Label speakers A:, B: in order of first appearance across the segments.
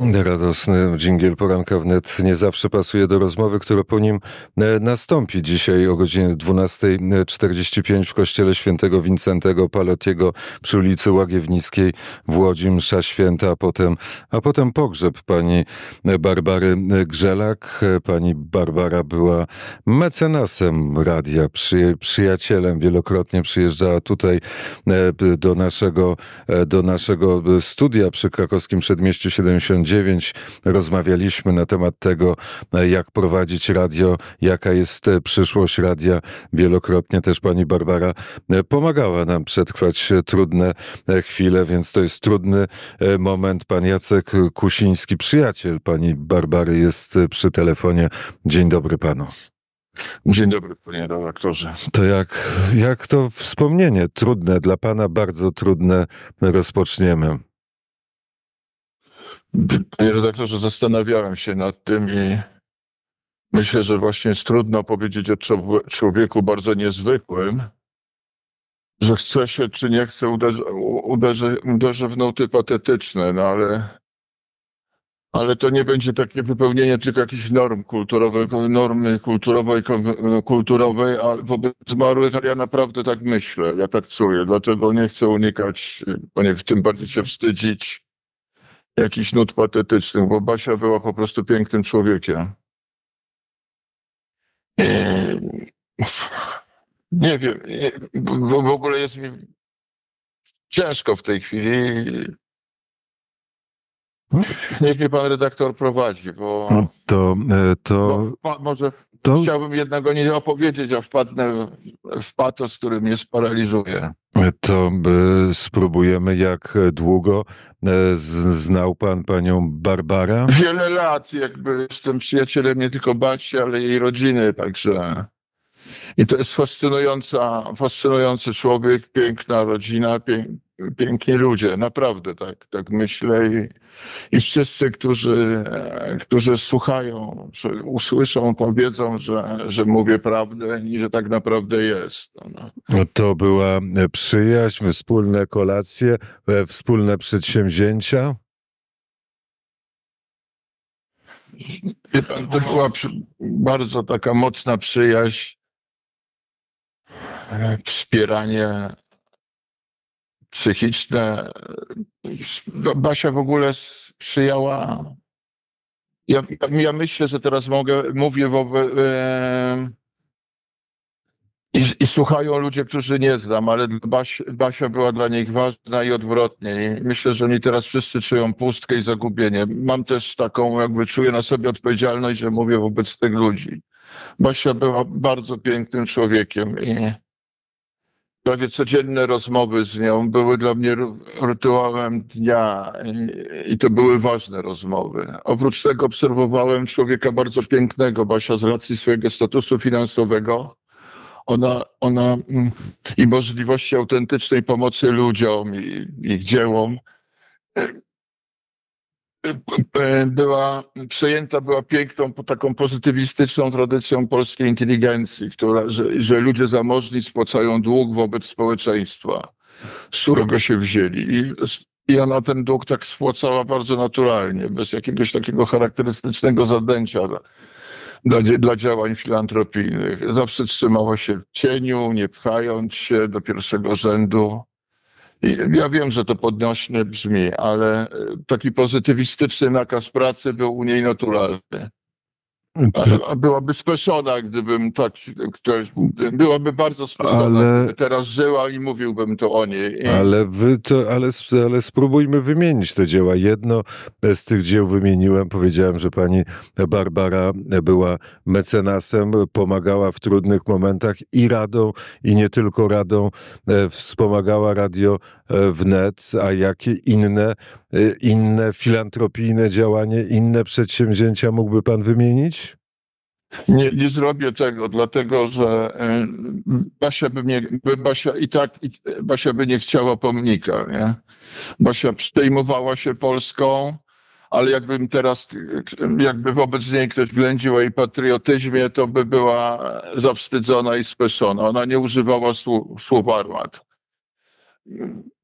A: Radosny dżingiel poranka wnet nie zawsze pasuje do rozmowy, która po nim e, nastąpi. Dzisiaj o godzinie 12.45 w kościele świętego Wincentego Palotiego przy ulicy Łagiewnickiej w Łodzi msza święta, a potem, a potem pogrzeb pani Barbary Grzelak. Pani Barbara była mecenasem radia, przy, przyjacielem, wielokrotnie przyjeżdżała tutaj e, do naszego, e, do naszego studia przy krakowskim przedmieściu 70 rozmawialiśmy na temat tego, jak prowadzić radio, jaka jest przyszłość radia. Wielokrotnie też pani Barbara pomagała nam przetrwać trudne chwile, więc to jest trudny moment. Pan Jacek Kusiński, przyjaciel pani Barbary, jest przy telefonie. Dzień dobry panu.
B: Dzień dobry, panie redaktorze.
A: To jak, jak to wspomnienie trudne, dla pana bardzo trudne rozpoczniemy?
B: Panie redaktorze, zastanawiałem się nad tym i myślę, że właśnie jest trudno powiedzieć o człowieku bardzo niezwykłym, że chce się czy nie chce uderzy, uderzy, w nuty patetyczne, no ale, ale to nie będzie takie wypełnienie tylko jakichś norm kulturowych, normy kulturowej, kulturowej, a wobec zmarłych ja naprawdę tak myślę, ja tak czuję, dlatego nie chcę unikać, nie w tym bardziej się wstydzić jakichś nut patetycznych, bo Basia była po prostu pięknym człowiekiem. Nie wiem, w ogóle jest mi ciężko w tej chwili. Niech mnie pan redaktor prowadzi, bo.
A: No to. E, to...
B: Bo, może to... chciałbym jednego nie opowiedzieć, a wpadnę w patos, który mnie sparaliżuje.
A: To spróbujemy, jak długo e, znał pan panią Barbarę?
B: Wiele lat, jakby jestem przyjacielem nie tylko Basi, ale jej rodziny, także. I to jest fascynująca, fascynujący człowiek, piękna rodzina, pięk, piękni ludzie, naprawdę tak, tak myślę i, i wszyscy, którzy, którzy słuchają, usłyszą, powiedzą, że, że mówię prawdę i że tak naprawdę jest.
A: No. no to była przyjaźń, wspólne kolacje, e, wspólne przedsięwzięcia?
B: To była bardzo taka mocna przyjaźń, e, wspieranie psychiczne. Basia w ogóle sprzyjała. Ja, ja myślę, że teraz mogę, mówię wobec. E, i, I, słuchają ludzie, którzy nie znam, ale Basia była dla nich ważna i odwrotnie. I myślę, że oni teraz wszyscy czują pustkę i zagubienie. Mam też taką, jakby czuję na sobie odpowiedzialność, że mówię wobec tych ludzi. Basia była bardzo pięknym człowiekiem i prawie codzienne rozmowy z nią były dla mnie rytuałem dnia i, to były ważne rozmowy. Oprócz tego obserwowałem człowieka bardzo pięknego, Basia z racji swojego statusu finansowego. Ona, ona mm, i możliwości autentycznej pomocy ludziom i ich dziełom była przejęta była piękną, taką pozytywistyczną tradycją polskiej inteligencji, która, że, że ludzie zamożni spłacają dług wobec społeczeństwa, z którego się wzięli. I, I ona ten dług tak spłacała bardzo naturalnie, bez jakiegoś takiego charakterystycznego zadęcia dla, dla działań filantropijnych. Zawsze trzymała się w cieniu, nie pchając się do pierwszego rzędu. Ja wiem, że to podnośne brzmi, ale taki pozytywistyczny nakaz pracy był u niej naturalny. To... Byłaby speszona, gdybym tak, ktoś, byłaby bardzo speszona, ale... gdyby teraz żyła i mówiłbym to o niej.
A: Ale, wy to, ale, ale spróbujmy wymienić te dzieła. Jedno z tych dzieł wymieniłem, powiedziałem, że pani Barbara była mecenasem, pomagała w trudnych momentach i radą, i nie tylko radą, e, wspomagała radio e, wnet, a jakie inne, e, inne filantropijne działanie, inne przedsięwzięcia mógłby pan wymienić?
B: Nie, nie zrobię tego, dlatego że e, Basia by, mnie, Basia i tak Basia by nie chciała pomnika. Nie? Basia przejmowała się Polską, ale jakbym teraz, jakby wobec niej ktoś ględził jej patriotyzmie, to by była zawstydzona i speszona. Ona nie używała słów, słów armat.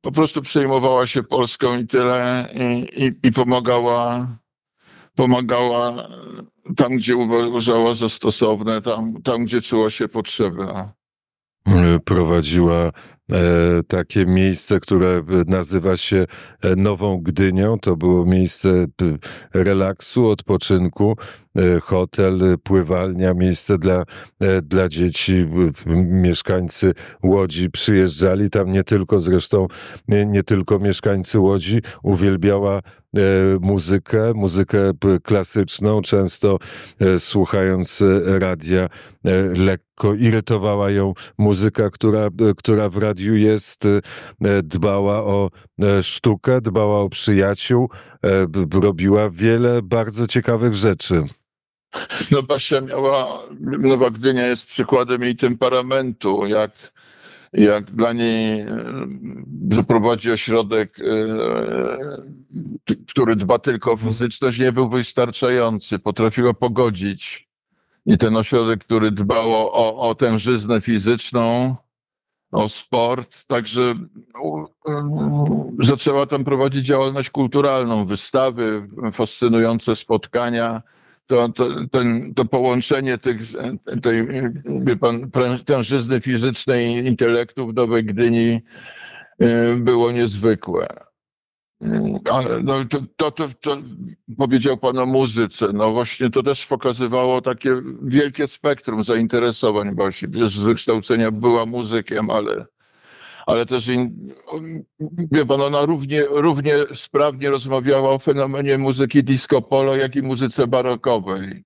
B: Po prostu przejmowała się Polską i tyle i, i, i pomagała pomagała tam, gdzie uważała za stosowne, tam, tam gdzie czuła się potrzebna.
A: E, prowadziła takie miejsce, które nazywa się e, Nową Gdynią. To było miejsce relaksu, odpoczynku, e, hotel, pływalnia, miejsce dla, e, dla dzieci. Mieszkańcy Łodzi przyjeżdżali tam nie tylko zresztą, nie, nie tylko mieszkańcy Łodzi. Uwielbiała e, muzykę, muzykę klasyczną, często e, słuchając e, radia, e, lekko irytowała ją muzyka, która, która w radiu jest, e, dbała o e, sztukę, dbała o przyjaciół, e, robiła wiele bardzo ciekawych rzeczy.
B: No Basia miała, Nowa Gdynia jest przykładem jej temperamentu, jak, jak dla niej zaprowadzi ośrodek, który dba tylko o fizyczność, nie był wystarczający. Potrafiła pogodzić i ten ośrodek, który dbał o, o, o tężyznę fizyczną, o sport, także u- zaczęła tam prowadzić działalność kulturalną, wystawy, fascynujące spotkania to, to, ten, to połączenie tych, tej wie pan, tężyzny fizycznej i intelektu w Nowej Gdyni y, było niezwykłe. Ale no, to, to, to, to powiedział pan o muzyce. No właśnie to też pokazywało takie wielkie spektrum zainteresowań, bo z wykształcenia była muzykiem, ale, ale też in, wie pan, ona równie, równie sprawnie rozmawiała o fenomenie muzyki disco polo, jak i muzyce barokowej,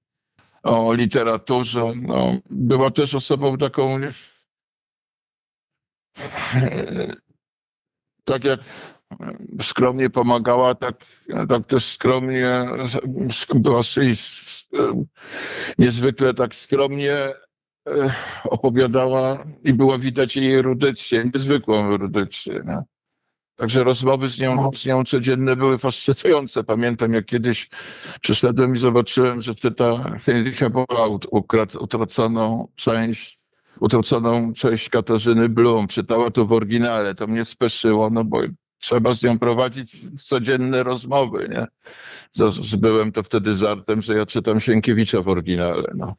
B: o literaturze. No, była też osobą taką, e, tak jak skromnie pomagała, tak, tak też skromnie była i niezwykle tak skromnie e, opowiadała i było widać jej erudycję, niezwykłą erudycję. Nie? Także rozmowy z nią, z nią codzienne były fascynujące. Pamiętam, jak kiedyś przyszedłem i zobaczyłem, że czyta Heinricha Bola utraconą część, utraconą część Katarzyny Blum. Czytała to w oryginale. To mnie speszyło, no bo trzeba z nią prowadzić codzienne rozmowy, nie? Zbyłem to wtedy żartem, że ja czytam Sienkiewicza w oryginale, no.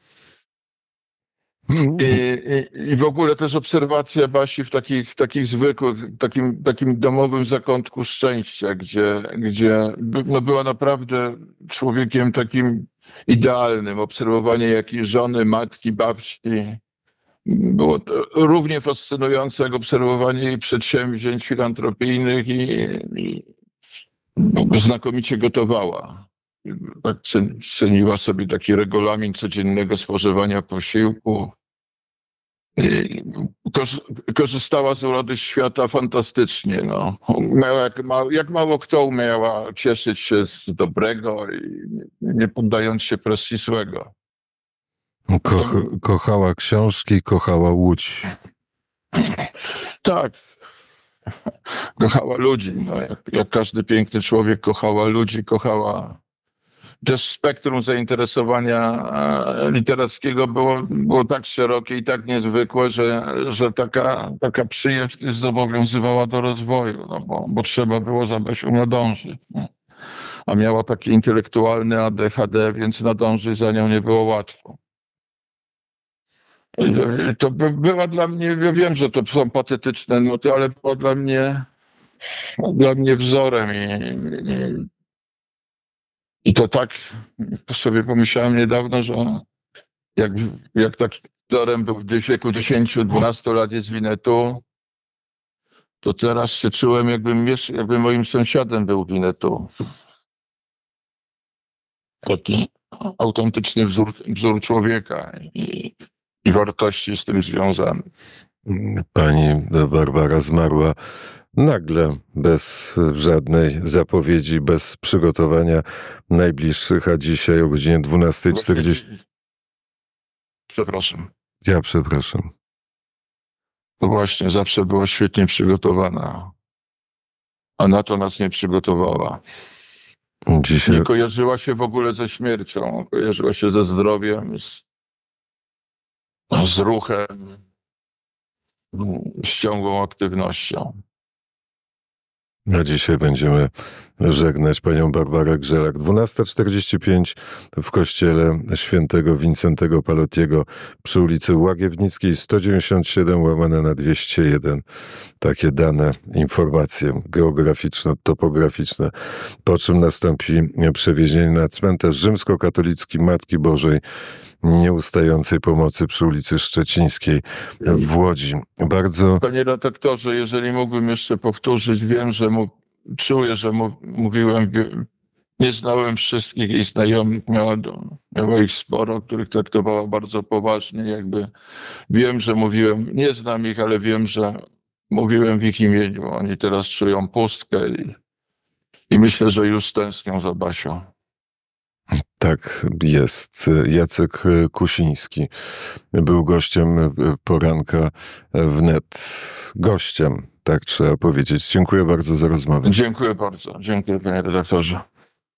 B: I, i, I w ogóle też obserwacja Basi w takich, takich zwykłych, takim, takim domowym zakątku szczęścia, gdzie, gdzie no była naprawdę człowiekiem takim idealnym. Obserwowanie jakiejś żony, matki, babci. Było to równie fascynujące jak obserwowanie przedsięwzięć filantropijnych i, i no, znakomicie gotowała. Tak cen- ceniła sobie taki regulamin codziennego spożywania posiłku. Korzystała z urody świata fantastycznie. No. Miała jak, ma, jak mało kto umiała cieszyć się z dobrego i nie poddając się presji złego.
A: Koch, kochała książki, kochała Łódź.
B: Tak. Kochała ludzi. No, jak, jak każdy piękny człowiek kochała ludzi, kochała. Też spektrum zainteresowania literackiego było, było tak szerokie i tak niezwykłe, że, że taka, taka przyjaźń zobowiązywała do rozwoju, no bo, bo trzeba było za Basią nadążyć. nie? A miała taki intelektualny ADHD, więc nadążyć za nią nie było łatwo. To by była dla mnie, ja wiem, że to są patetyczne nuty, ale była dla mnie, dla mnie wzorem i, i, i to tak sobie pomyślałem niedawno, że jak, jak takim wzorem był w wieku 10-12 lat jest Winetu, to teraz się czułem jakbym, jakbym moim sąsiadem był Winetu. Taki autentyczny wzór, wzór człowieka i, i wartości z tym związane.
A: Pani Barbara zmarła nagle, bez żadnej zapowiedzi, bez przygotowania najbliższych, a dzisiaj o godzinie 12.40.
B: Przepraszam.
A: Ja przepraszam.
B: No właśnie, zawsze była świetnie przygotowana. A na to nas nie przygotowała.
A: Dzisiaj
B: Nie kojarzyła się w ogóle ze śmiercią. Kojarzyła się ze zdrowiem, z, z ruchem, z ciągłą aktywnością.
A: A dzisiaj będziemy żegnać panią Barbarę Grzelak. 12.45 w kościele świętego Wincentego Palotiego przy ulicy Łagiewnickiej 197 łamane na 201. Takie dane, informacje geograficzno-topograficzne. Po czym nastąpi przewiezienie na cmentarz rzymskokatolicki Matki Bożej nieustającej pomocy przy ulicy Szczecińskiej w Łodzi. Bardzo
B: Panie redaktorze, jeżeli mógłbym jeszcze powtórzyć, wiem, że mu, czuję, że mu, mówiłem, nie znałem wszystkich jej znajomych, miała ich sporo, których traktowała bardzo poważnie, jakby wiem, że mówiłem, nie znam ich, ale wiem, że mówiłem w ich imieniu. Oni teraz czują pustkę i, i myślę, że już tęsknią za Basią.
A: Tak jest. Jacek Kusiński był gościem poranka wnet. Gościem, tak trzeba powiedzieć. Dziękuję bardzo za rozmowę.
B: Dziękuję bardzo. Dziękuję panie redaktorze.